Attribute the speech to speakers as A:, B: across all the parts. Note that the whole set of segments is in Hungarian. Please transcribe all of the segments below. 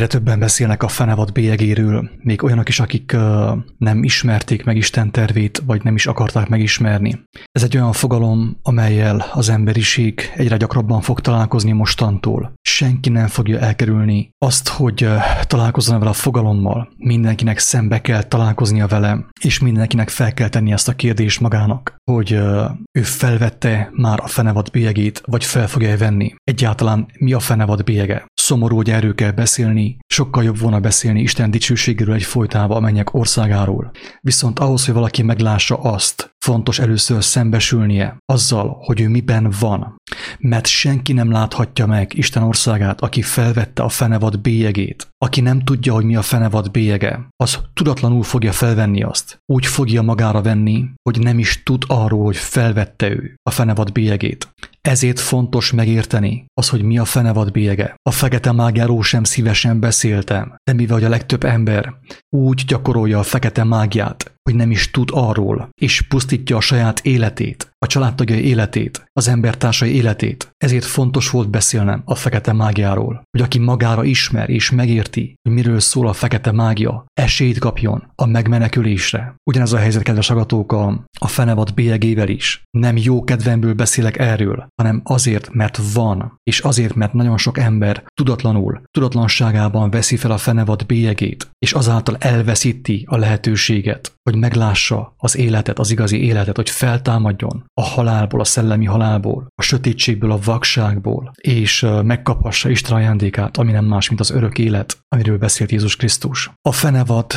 A: Egyre többen beszélnek a fenevad bélyegéről, még olyanok is, akik uh, nem ismerték meg Isten tervét, vagy nem is akarták megismerni. Ez egy olyan fogalom, amelyel az emberiség egyre gyakrabban fog találkozni mostantól. Senki nem fogja elkerülni azt, hogy uh, találkozzon vele a fogalommal. Mindenkinek szembe kell találkoznia vele, és mindenkinek fel kell tenni ezt a kérdést magának, hogy uh, ő felvette már a fenevad bélyegét, vagy fel fogja venni. Egyáltalán mi a fenevad bélyege? Szomorú, hogy erről kell beszélni, sokkal jobb volna beszélni Isten dicsőségéről egy folytába a mennyek országáról. Viszont ahhoz, hogy valaki meglássa azt, fontos először szembesülnie azzal, hogy ő miben van. Mert senki nem láthatja meg Isten országát, aki felvette a fenevad bélyegét. Aki nem tudja, hogy mi a fenevad bélyege, az tudatlanul fogja felvenni azt. Úgy fogja magára venni, hogy nem is tud arról, hogy felvette ő a fenevad bélyegét. Ezért fontos megérteni az, hogy mi a fenevad bélyege. A fekete mágiáról sem szívesen beszéltem, de mivel a legtöbb ember úgy gyakorolja a fekete mágiát, hogy nem is tud arról, és pusztítja a saját életét, a családtagjai életét, az embertársai életét. Ezért fontos volt beszélnem a fekete mágiáról, hogy aki magára ismer és megérti, hogy miről szól a fekete mágia, esélyt kapjon a megmenekülésre. Ugyanez a helyzet, kedves agatók, a, a fenevad bélyegével is. Nem jó kedvemből beszélek erről, hanem azért, mert van, és azért, mert nagyon sok ember tudatlanul, tudatlanságában veszi fel a fenevad bélyegét, és azáltal elveszíti a lehetőséget, hogy meglássa az életet, az igazi életet, hogy feltámadjon a halálból, a szellemi halálból, a sötétségből, a vakságból, és megkaphassa Isten ajándékát, ami nem más, mint az örök élet, amiről beszélt Jézus Krisztus. A fenevad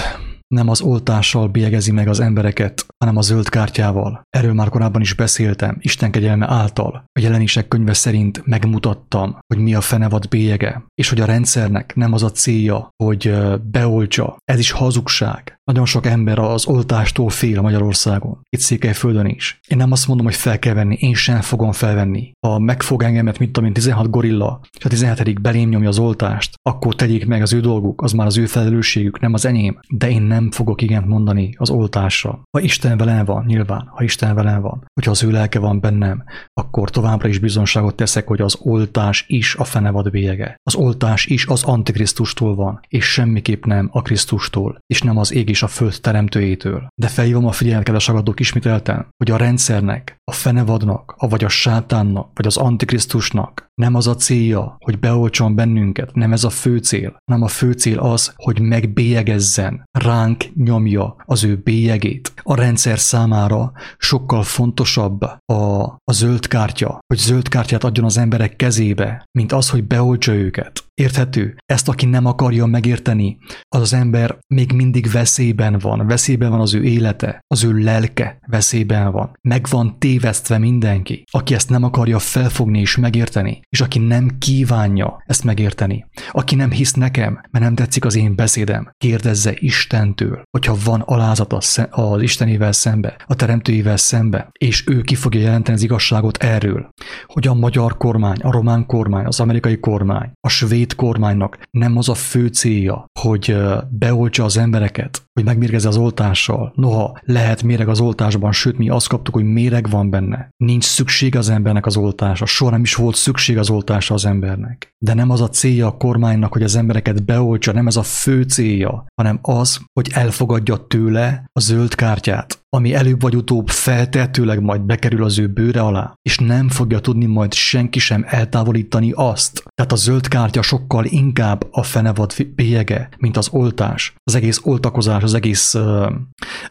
A: nem az oltással bélyegezi meg az embereket, hanem a zöld kártyával. Erről már korábban is beszéltem, Isten kegyelme által. A jelenések könyve szerint megmutattam, hogy mi a fenevad bélyege, és hogy a rendszernek nem az a célja, hogy beoltsa. Ez is hazugság. Nagyon sok ember az oltástól fél Magyarországon, itt Székelyföldön is. Én nem azt mondom, hogy fel kell venni, én sem fogom felvenni. Ha megfog engemet, mint amint 16 gorilla, és a 17. belém nyomja az oltást, akkor tegyék meg az ő dolguk, az már az ő felelősségük, nem az enyém. De én nem fogok igent mondani az oltásra. Ha Isten velem van, nyilván, ha Isten velem van, hogyha az ő lelke van bennem, akkor továbbra is bizonságot teszek, hogy az oltás is a fenevad bélyege. Az oltás is az Antikrisztustól van, és semmiképp nem a Krisztustól, és nem az ég és a föld teremtőjétől. De felhívom a figyelmet, kedves agadók ismételten, hogy a rendszernek, a fenevadnak, vagy a sátánnak, vagy az antikrisztusnak nem az a célja, hogy beoltson bennünket, nem ez a fő cél, hanem a fő cél az, hogy megbélyegezzen, ránk nyomja az ő bélyegét. A rendszer számára sokkal fontosabb a, a zöld kártya, hogy zöld kártyát adjon az emberek kezébe, mint az, hogy beoltsa őket. Érthető? Ezt, aki nem akarja megérteni, az az ember még mindig veszélyben van, veszélyben van az ő élete, az ő lelke veszélyben van. Meg van tévesztve mindenki. Aki ezt nem akarja felfogni és megérteni, és aki nem kívánja ezt megérteni, aki nem hisz nekem, mert nem tetszik az én beszédem, kérdezze Istentől, hogyha van alázata az Istenével szembe, a Teremtőjével szembe, és ő ki fogja jelenteni az igazságot erről, hogy a magyar kormány, a román kormány, az amerikai kormány, a svéd kormánynak nem az a fő célja, hogy beoltsa az embereket, hogy megmérgezze az oltással. Noha lehet méreg az oltásban, sőt mi azt kaptuk, hogy méreg van benne. Nincs szükség az embernek az oltása, soha nem is volt szükség az oltása az embernek. De nem az a célja a kormánynak, hogy az embereket beoltsa, nem ez a fő célja, hanem az, hogy elfogadja tőle a zöld kártyát, ami előbb vagy utóbb feltehetőleg majd bekerül az ő bőre alá, és nem fogja tudni majd senki sem eltávolítani azt. Tehát a zöld kártya sokkal inkább a fenevad bélyege, mint az oltás. Az egész oltakozás, az egész ö,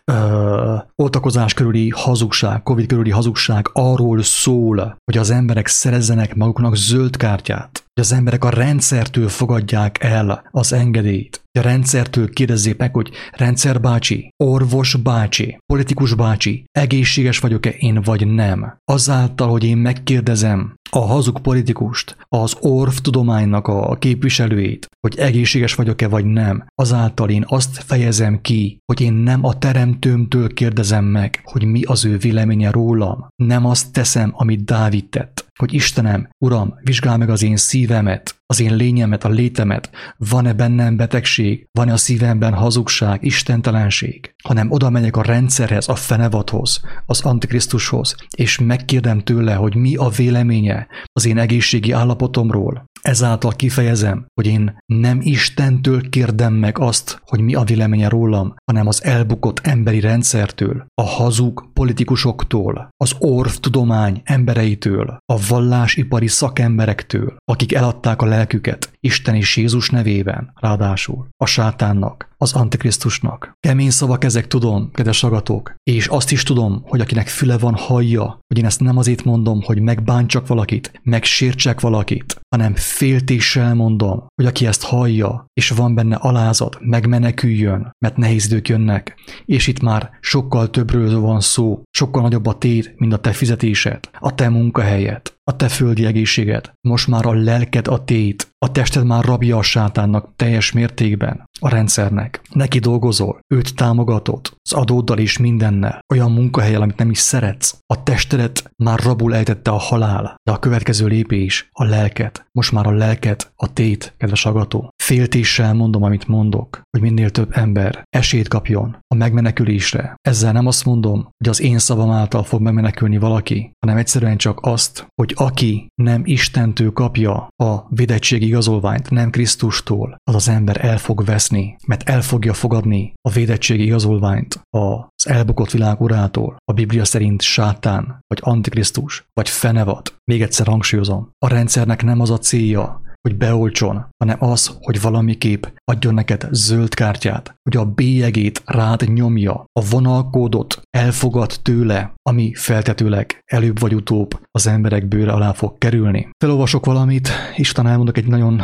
A: ö, oltakozás körüli hazugság, Covid körüli hazugság arról szól, hogy az emberek szerezzenek maguknak zöld kártyát hogy az emberek a rendszertől fogadják el az engedélyt. A rendszertől kérdezzék meg, hogy rendszer bácsi, orvos bácsi, politikus bácsi, egészséges vagyok-e én vagy nem. Azáltal, hogy én megkérdezem a hazug politikust, az orvtudománynak a képviselőit, hogy egészséges vagyok-e vagy nem, azáltal én azt fejezem ki, hogy én nem a teremtőmtől kérdezem meg, hogy mi az ő véleménye rólam. Nem azt teszem, amit Dávid tett, hogy Istenem, Uram, vizsgál meg az én szívemet, az én lényemet, a létemet, van-e bennem betegség, van-e a szívemben hazugság, istentelenség, hanem oda megyek a rendszerhez, a fenevadhoz, az Antikrisztushoz, és megkérdem tőle, hogy mi a véleménye az én egészségi állapotomról, Ezáltal kifejezem, hogy én nem Istentől kérdem meg azt, hogy mi a véleménye rólam, hanem az elbukott emberi rendszertől, a hazug politikusoktól, az orvtudomány embereitől, a vallásipari szakemberektől, akik eladták a lelküket Isten és Jézus nevében, ráadásul a sátánnak, az Antikrisztusnak. Kemény szavak ezek tudom, kedves agatok, és azt is tudom, hogy akinek füle van, hallja, hogy én ezt nem azért mondom, hogy megbántsak valakit, megsértsek valakit, hanem féltéssel mondom, hogy aki ezt hallja, és van benne alázat, megmeneküljön, mert nehéz idők jönnek, és itt már sokkal többről van szó, sokkal nagyobb a tét, mint a te fizetésed, a te munkahelyed, a te földi egészséged, most már a lelked a tét, a tested már rabja a sátánnak teljes mértékben, a rendszernek. Neki dolgozol, őt támogatod, az adóddal és mindennel, olyan munkahelyel, amit nem is szeretsz. A testedet már rabul ejtette a halál, de a következő lépés a lelket. Most már a lelket a tét, kedves agató. Féltéssel mondom, amit mondok, hogy minél több ember esélyt kapjon a megmenekülésre. Ezzel nem azt mondom, hogy az én szavam által fog megmenekülni valaki, hanem egyszerűen csak azt, hogy aki nem Istentől kapja a védettségi igazolványt, nem Krisztustól, az az ember el fog veszni, mert el fogja fogadni a védettségi igazolványt az elbukott világ urától, a Biblia szerint sátán, vagy antikrisztus, vagy fenevad. Még egyszer hangsúlyozom, a rendszernek nem az a célja, hogy beoltson, hanem az, hogy valamiképp adjon neked zöld kártyát, hogy a bélyegét rád nyomja, a vonalkódot elfogad tőle, ami feltetőleg előbb vagy utóbb az emberek bőre alá fog kerülni. Felolvasok valamit, és talán elmondok egy nagyon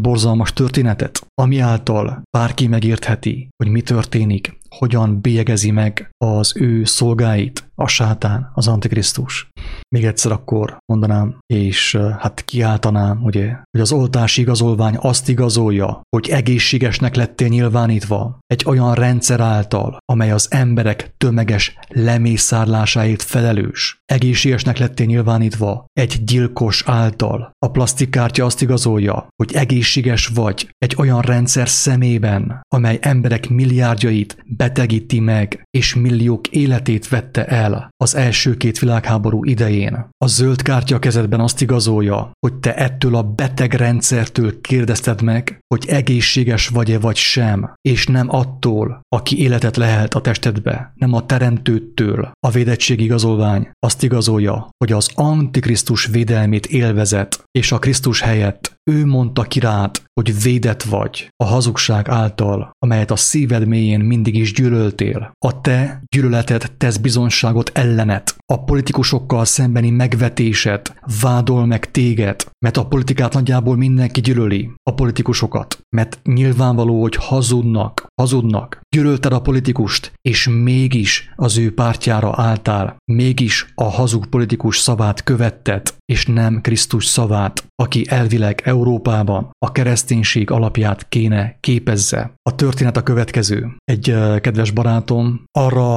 A: borzalmas történetet, ami által bárki megértheti, hogy mi történik hogyan bélyegezi meg az ő szolgáit, a sátán, az antikrisztus. Még egyszer akkor mondanám, és hát kiáltanám, ugye, hogy az oltási igazolvány azt igazolja, hogy egészségesnek lettél nyilvánítva egy olyan rendszer által, amely az emberek tömeges lemészárlásáért felelős. Egészségesnek lettél nyilvánítva egy gyilkos által. A plastikkártya azt igazolja, hogy egészséges vagy egy olyan rendszer szemében, amely emberek milliárdjait betegíti meg, és milliók életét vette el az első két világháború idején. A zöld kártya kezedben azt igazolja, hogy te ettől a beteg rendszertől kérdezted meg, hogy egészséges vagy-e vagy sem, és nem attól, aki életet lehet a testedbe, nem a teremtőtől. A védettség igazolvány azt igazolja, hogy az Antikrisztus védelmét élvezet, és a Krisztus helyett ő mondta ki rád, hogy védett vagy a hazugság által, amelyet a szíved mélyén mindig is gyűlöltél. A te gyűlöleted tesz bizonságot ellenet. A politikusokkal szembeni megvetésed vádol meg téged, mert a politikát nagyjából mindenki gyűlöli. A politikusokat. Mert nyilvánvaló, hogy hazudnak, hazudnak. Gyűlölted a politikust, és mégis az ő pártjára álltál. Mégis a hazug politikus szavát követted, és nem Krisztus szavát, aki elvileg Európában a kereszténység alapját kéne képezze. A történet a következő. Egy kedves barátom arra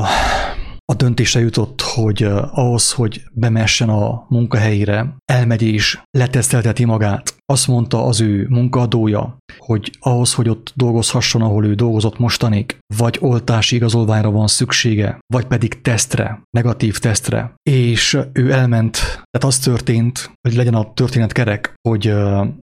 A: a döntése jutott, hogy ahhoz, hogy bemessen a munkahelyére, elmegy és letesztelteti magát. Azt mondta az ő munkadója, hogy ahhoz, hogy ott dolgozhasson, ahol ő dolgozott mostanig, vagy oltási igazolványra van szüksége, vagy pedig tesztre, negatív tesztre. És ő elment, tehát az történt, hogy legyen a történet kerek, hogy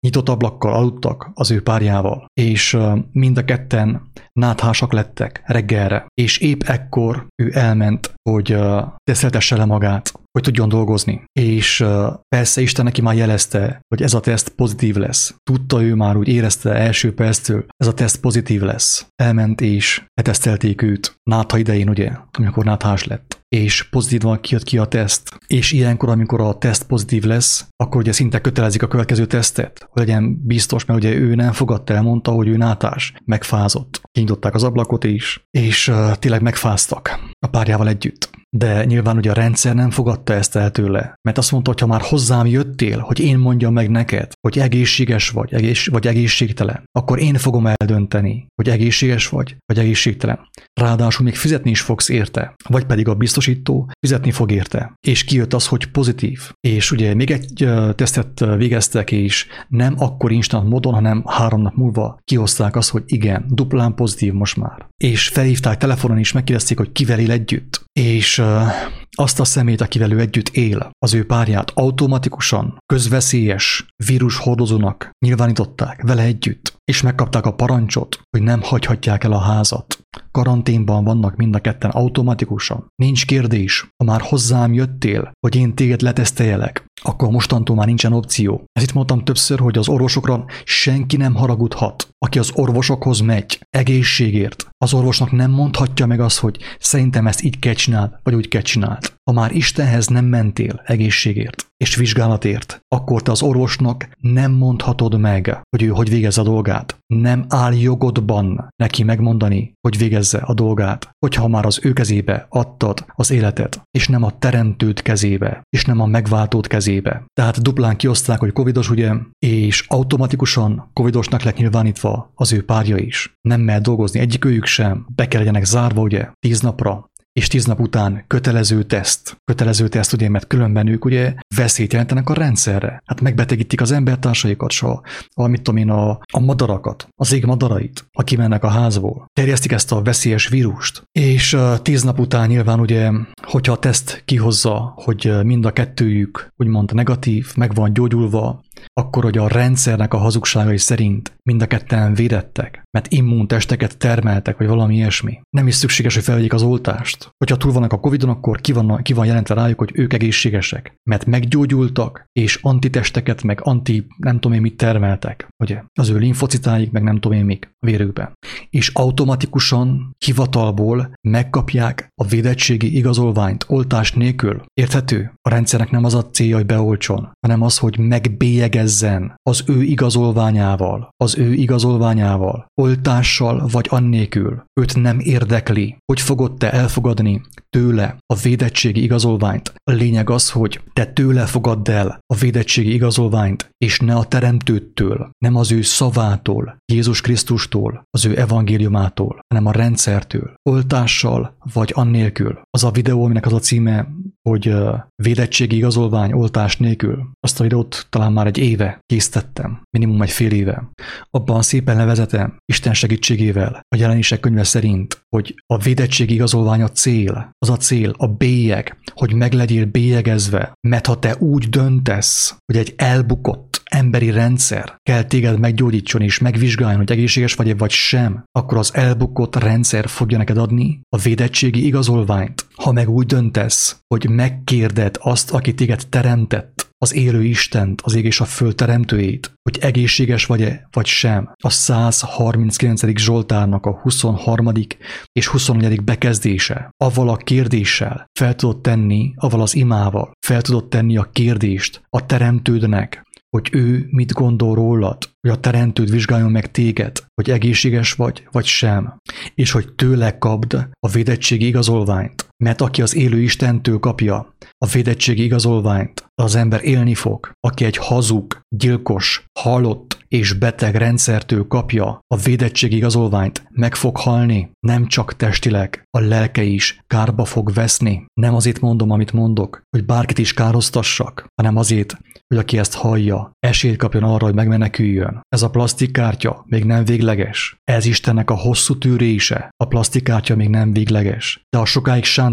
A: nyitott ablakkal aludtak az ő párjával, és mind a ketten náthásak lettek reggelre, és épp ekkor ő elment, hogy teszeltesse le magát, hogy tudjon dolgozni. És persze Isten neki már jelezte, hogy ez a teszt pozitív lesz. Tudta ő már, úgy érezte első perctől, ez a teszt pozitív lesz. Elment és letesztelték őt. Nátha idején, ugye, amikor náthás lett és pozitívan kijött ki a teszt. És ilyenkor, amikor a teszt pozitív lesz, akkor ugye szinte kötelezik a következő tesztet, hogy legyen biztos, mert ugye ő nem fogadta el, mondta, hogy ő nátás, megfázott. Kinyitották az ablakot is, és uh, tényleg megfáztak a párjával együtt. De nyilván ugye a rendszer nem fogadta ezt el tőle, mert azt mondta, hogy ha már hozzám jöttél, hogy én mondjam meg neked, hogy egészséges vagy, egész, vagy egészségtelen, akkor én fogom eldönteni, hogy egészséges vagy, vagy egészségtelen. Ráadásul még fizetni is fogsz érte, vagy pedig a biztosító fizetni fog érte. És kijött az, hogy pozitív. És ugye még egy tesztet végeztek, és nem akkor instant módon, hanem három nap múlva kihozták azt, hogy igen, duplán pozitív most már. És felhívták telefonon is, megkérdezték, hogy kivel él együtt. És azt a szemét, akivel ő együtt él, az ő párját automatikusan közveszélyes vírus hordozónak nyilvánították vele együtt, és megkapták a parancsot, hogy nem hagyhatják el a házat. Karanténban vannak mind a ketten automatikusan. Nincs kérdés, ha már hozzám jöttél, hogy én téged leteszteljelek, akkor mostantól már nincsen opció. Ezt itt mondtam többször, hogy az orvosokra senki nem haragudhat. Aki az orvosokhoz megy, egészségért, az orvosnak nem mondhatja meg azt, hogy szerintem ezt így kell csináld, vagy úgy kell csináld. Ha már Istenhez nem mentél egészségért és vizsgálatért, akkor te az orvosnak nem mondhatod meg, hogy ő hogy végezze a dolgát. Nem áll jogodban neki megmondani, hogy végezze a dolgát, hogyha már az ő kezébe adtad az életet, és nem a teremtőd kezébe, és nem a megváltód kezébe. Tehát duplán kioszták, hogy covidos ugye, és automatikusan covidosnak lett nyilvánítva az ő párja is. Nem mehet dolgozni egyikőjük sem, be kell legyenek zárva ugye tíz napra, és tíz nap után kötelező teszt. Kötelező teszt, ugye, mert különben ők ugye veszélyt jelentenek a rendszerre. Hát megbetegítik az embertársaikat, so, amit tudom én, a, a madarakat, az ég madarait, ha kimennek a házból. Terjesztik ezt a veszélyes vírust. És tíz nap után nyilván ugye, hogyha a teszt kihozza, hogy mind a kettőjük úgymond negatív, meg van gyógyulva, akkor, hogy a rendszernek a hazugságai szerint mind a ketten védettek, mert immuntesteket termeltek, vagy valami ilyesmi. Nem is szükséges, hogy felvegyék az oltást. Hogyha túl vannak a Covid-on, akkor ki van, ki van jelentve rájuk, hogy ők egészségesek, mert meggyógyultak, és antitesteket, meg anti nem tudom én mit termeltek, ugye? Az ő linfocitáik, meg nem tudom én mik vérükbe. És automatikusan hivatalból megkapják a védettségi igazolványt oltás nélkül. Érthető? A rendszernek nem az a célja, hogy beoltson, hanem az, hogy megbélyegezzen az ő igazolványával, az ő igazolványával, oltással vagy annélkül. Őt nem érdekli, hogy fogod te elfogadni tőle a védettségi igazolványt. A lényeg az, hogy te tőle fogadd el a védettségi igazolványt, és ne a teremtőtől, nem az ő szavától, Jézus Krisztustól, az ő evangéliumától, hanem a rendszertől, oltással vagy annélkül. Az a videó, aminek az a címe, hogy védettségi igazolvány oltás nélkül. Azt a videót talán már egy éve készítettem, minimum egy fél éve. Abban szépen levezetem Isten segítségével, a jelenések könyve szerint, hogy a védettségi igazolvány a cél, az a cél, a bélyeg, hogy meg legyél bélyegezve, mert ha te úgy döntesz, hogy egy elbukott emberi rendszer kell téged meggyógyítson és megvizsgáljon, hogy egészséges vagy vagy sem, akkor az elbukott rendszer fogja neked adni a védettségi igazolványt. Ha meg úgy döntesz, hogy megkérded azt, aki téged teremtett, az élő Istent, az ég és a föld teremtőjét, hogy egészséges vagy-e, vagy sem. A 139. Zsoltárnak a 23. és 24. bekezdése. Avval a kérdéssel fel tudod tenni, avval az imával fel tudod tenni a kérdést a teremtődnek, hogy ő mit gondol rólad, hogy a teremtőd vizsgáljon meg téged, hogy egészséges vagy, vagy sem, és hogy tőle kapd a védettségi igazolványt, mert aki az élő Istentől kapja a védettségi igazolványt, az ember élni fog. Aki egy hazug, gyilkos, halott és beteg rendszertől kapja a védettségi igazolványt, meg fog halni, nem csak testileg, a lelke is kárba fog veszni. Nem azért mondom, amit mondok, hogy bárkit is károztassak, hanem azért, hogy aki ezt hallja, esélyt kapjon arra, hogy megmeneküljön. Ez a plastikkártya még nem végleges. Ez Istennek a hosszú tűrése. A plastikkártya még nem végleges. De ha sokáig sántikálsz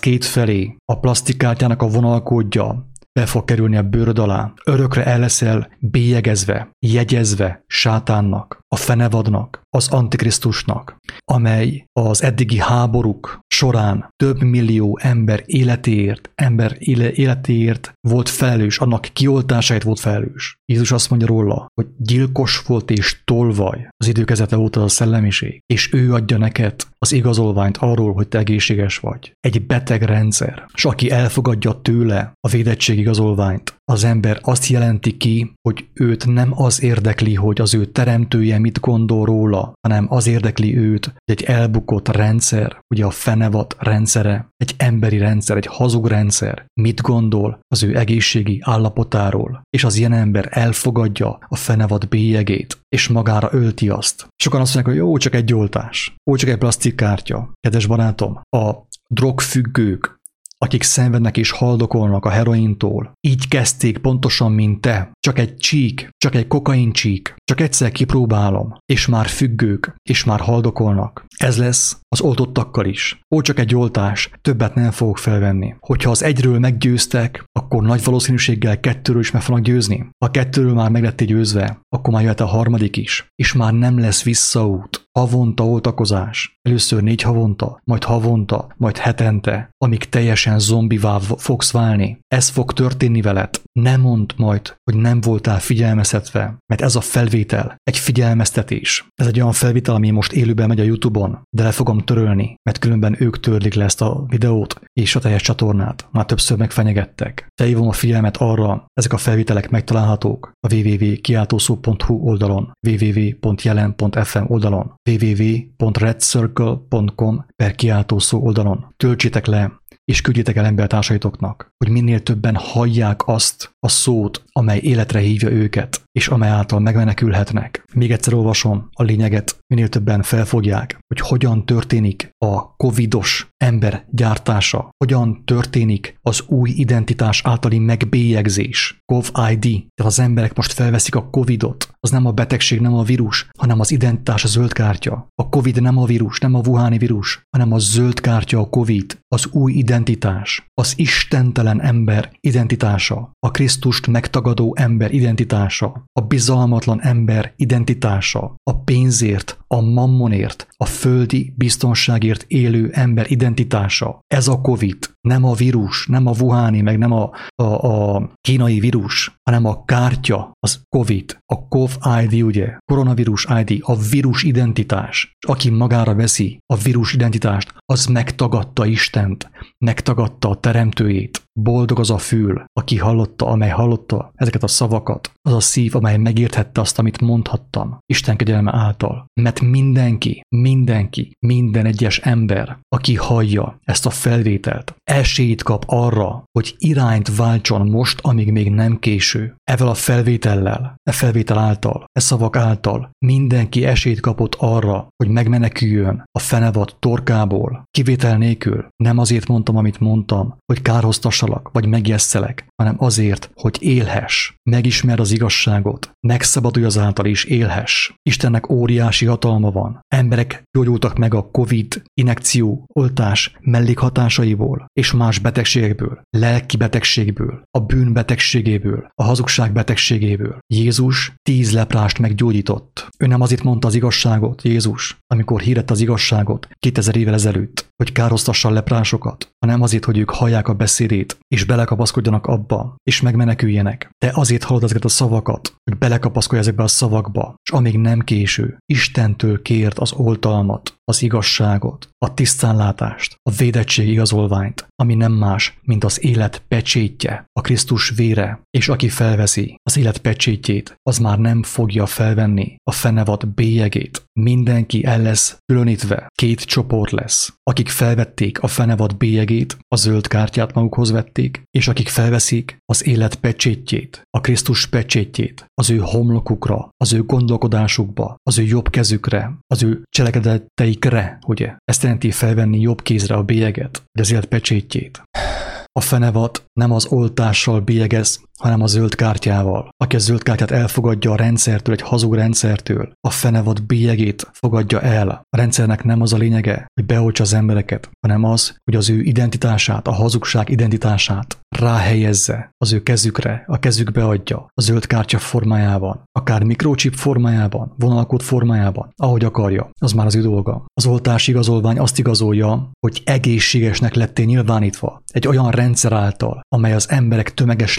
A: két felé, a plastikkártyának a vonalkódja be fog kerülni a bőröd alá. Örökre el leszel bélyegezve, jegyezve sátánnak, a fenevadnak, az antikrisztusnak, amely az eddigi háborúk során több millió ember életéért, ember életéért volt felelős, annak kioltásáért volt felelős. Jézus azt mondja róla, hogy gyilkos volt és tolvaj az időkezete óta a szellemiség, és ő adja neked az igazolványt arról, hogy te egészséges vagy. Egy beteg rendszer, és aki elfogadja tőle a védettség igazolványt, az ember azt jelenti ki, hogy őt nem az érdekli, hogy az ő teremtője mit gondol róla, hanem az érdekli őt, hogy egy elbukott rendszer, ugye a fenevat rendszere, egy emberi rendszer, egy hazug rendszer, mit gondol az ő egészségi állapotáról, és az ilyen ember elfogadja a fenevad bélyegét, és magára ölti azt. Sokan azt mondják, hogy jó, csak egy oltás, ó, csak egy plastikkártya. Kedves barátom, a drogfüggők akik szenvednek és haldokolnak a herointól. Így kezdték pontosan, mint te. Csak egy csík, csak egy kokain csík, csak egyszer kipróbálom, és már függők, és már haldokolnak. Ez lesz az oltottakkal is. Ó, csak egy oltás, többet nem fogok felvenni. Hogyha az egyről meggyőztek, akkor nagy valószínűséggel kettőről is meg fognak győzni. Ha kettőről már meg lettél győzve, akkor már jöhet a harmadik is, és már nem lesz visszaút. Havonta oltakozás. Először négy havonta, majd havonta, majd hetente, amíg teljesen zombivá fogsz válni. Ez fog történni veled. Nem mondd majd, hogy nem voltál figyelmeztetve, mert ez a felvétel egy figyelmeztetés. Ez egy olyan felvétel, ami most élőben megy a YouTube-on, de le fogom törölni, mert különben ők törlik le ezt a videót és a teljes csatornát. Már többször megfenyegettek. Felhívom a figyelmet arra, ezek a felvételek megtalálhatók a www.kiáltószó.hu oldalon, www.jelen.fm oldalon, www.redcircle.com per kiáltószó oldalon. Töltsétek le, és küldjétek el embertársaitoknak, hogy minél többen hallják azt a szót, amely életre hívja őket, és amely által megmenekülhetnek. Még egyszer olvasom a lényeget, minél többen felfogják, hogy hogyan történik a covidos ember gyártása, hogyan történik az új identitás általi megbélyegzés, COVID. Tehát az emberek most felveszik a covidot, az nem a betegség, nem a vírus, hanem az identitás a zöld kártya. A covid nem a vírus, nem a Wuhani vírus, hanem a zöld kártya a covid, az új identitás, az istentelen ember identitása, a Krisztust megtagadó ember identitása, a bizalmatlan ember identitása, a pénzért, a mammonért, a földi biztonságért élő ember identitása. Ez a COVID, nem a vírus, nem a Wuhani, meg nem a, a, a kínai vírus, hanem a kártya, az COVID, a COV ID, ugye, koronavírus ID, a vírus identitás. Aki magára veszi a vírus identitást, az megtagadta Istent, megtagadta a teremtőjét, Boldog az a fül, aki hallotta, amely hallotta ezeket a szavakat, az a szív, amely megérthette azt, amit mondhattam, Isten kegyelme által. Mert mindenki, mindenki, minden egyes ember, aki hallja ezt a felvételt, esélyt kap arra, hogy irányt váltson most, amíg még nem késő. Evel a felvétellel, e felvétel által, e szavak által mindenki esélyt kapott arra, hogy megmeneküljön a fenevad torkából, kivétel nélkül. Nem azért mondtam, amit mondtam, hogy kárhoztassa meghallgassalak, vagy megjesszelek, hanem azért, hogy élhess, megismer az igazságot, megszabadulj azáltal is élhess. Istennek óriási hatalma van. Emberek gyógyultak meg a COVID inekció, oltás mellékhatásaiból és más betegségekből, lelki betegségből, a bűn betegségéből, a hazugság betegségéből. Jézus tíz leprást meggyógyított. Ő nem azért mondta az igazságot, Jézus, amikor hírett az igazságot 2000 évvel ezelőtt, hogy károztassa a leprásokat, hanem azért, hogy ők hallják a beszédét, és belekapaszkodjanak abba, és megmeneküljenek. Te azért hallod ezeket a szavakat, hogy belekapaszkodj ezekbe a szavakba, és amíg nem késő, Istentől kért az oltalmat, az igazságot, a tisztánlátást, a védettség igazolványt, ami nem más, mint az élet pecsétje, a Krisztus vére, és aki felveszi az élet pecsétjét, az már nem fogja felvenni a fenevad bélyegét. Mindenki el lesz különítve, két csoport lesz. Akik felvették a fenevad bélyegét, a zöld kártyát magukhoz vették, és akik felveszik az élet pecsétjét, a Krisztus pecsétjét, az ő homlokukra, az ő gondolkodásukba, az ő jobb kezükre, az ő cselekedeteikre, ugye? Ezt jelenti felvenni jobb kézre a bélyeget, vagy az élet pecsétjét. A fenevat nem az oltással bélyegez, hanem a zöld kártyával. Aki a zöld kártyát elfogadja a rendszertől, egy hazug rendszertől, a fenevad bélyegét fogadja el. A rendszernek nem az a lényege, hogy beoltsa az embereket, hanem az, hogy az ő identitását, a hazugság identitását ráhelyezze az ő kezükre, a kezükbe adja, a zöld kártya formájában, akár mikrochip formájában, vonalkód formájában, ahogy akarja, az már az ő dolga. Az oltás igazolvány azt igazolja, hogy egészségesnek lettél nyilvánítva egy olyan rendszer által, amely az emberek tömeges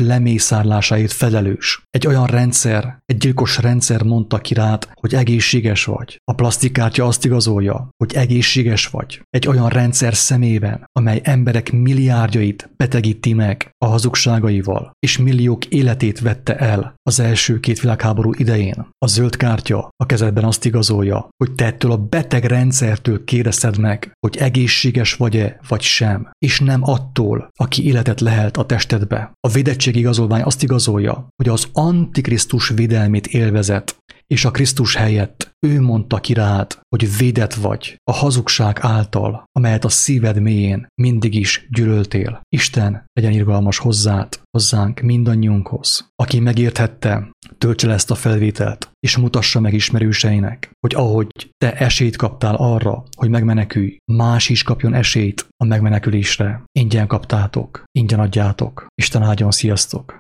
A: lemészárlásáért felelős. Egy olyan rendszer, egy gyilkos rendszer mondta ki rád, hogy egészséges vagy. A plastikkártya azt igazolja, hogy egészséges vagy. Egy olyan rendszer szemében, amely emberek milliárdjait betegíti meg a hazugságaival, és milliók életét vette el az első két világháború idején. A zöld kártya a kezedben azt igazolja, hogy te ettől a beteg rendszertől kérdezted meg, hogy egészséges vagy-e, vagy sem, és nem attól, aki életet lehelt a testedbe. A védettség igazolvány azt igazolja, hogy az Antikrisztus védelmét élvezet, és a Krisztus helyett ő mondta ki rád, hogy védett vagy a hazugság által, amelyet a szíved mélyén mindig is gyűlöltél. Isten legyen irgalmas hozzád, hozzánk mindannyiunkhoz. Aki megérthette, töltse le ezt a felvételt, és mutassa meg ismerőseinek, hogy ahogy te esélyt kaptál arra, hogy megmenekülj, más is kapjon esélyt a megmenekülésre. Ingyen kaptátok, ingyen adjátok. Isten áldjon, sziasztok!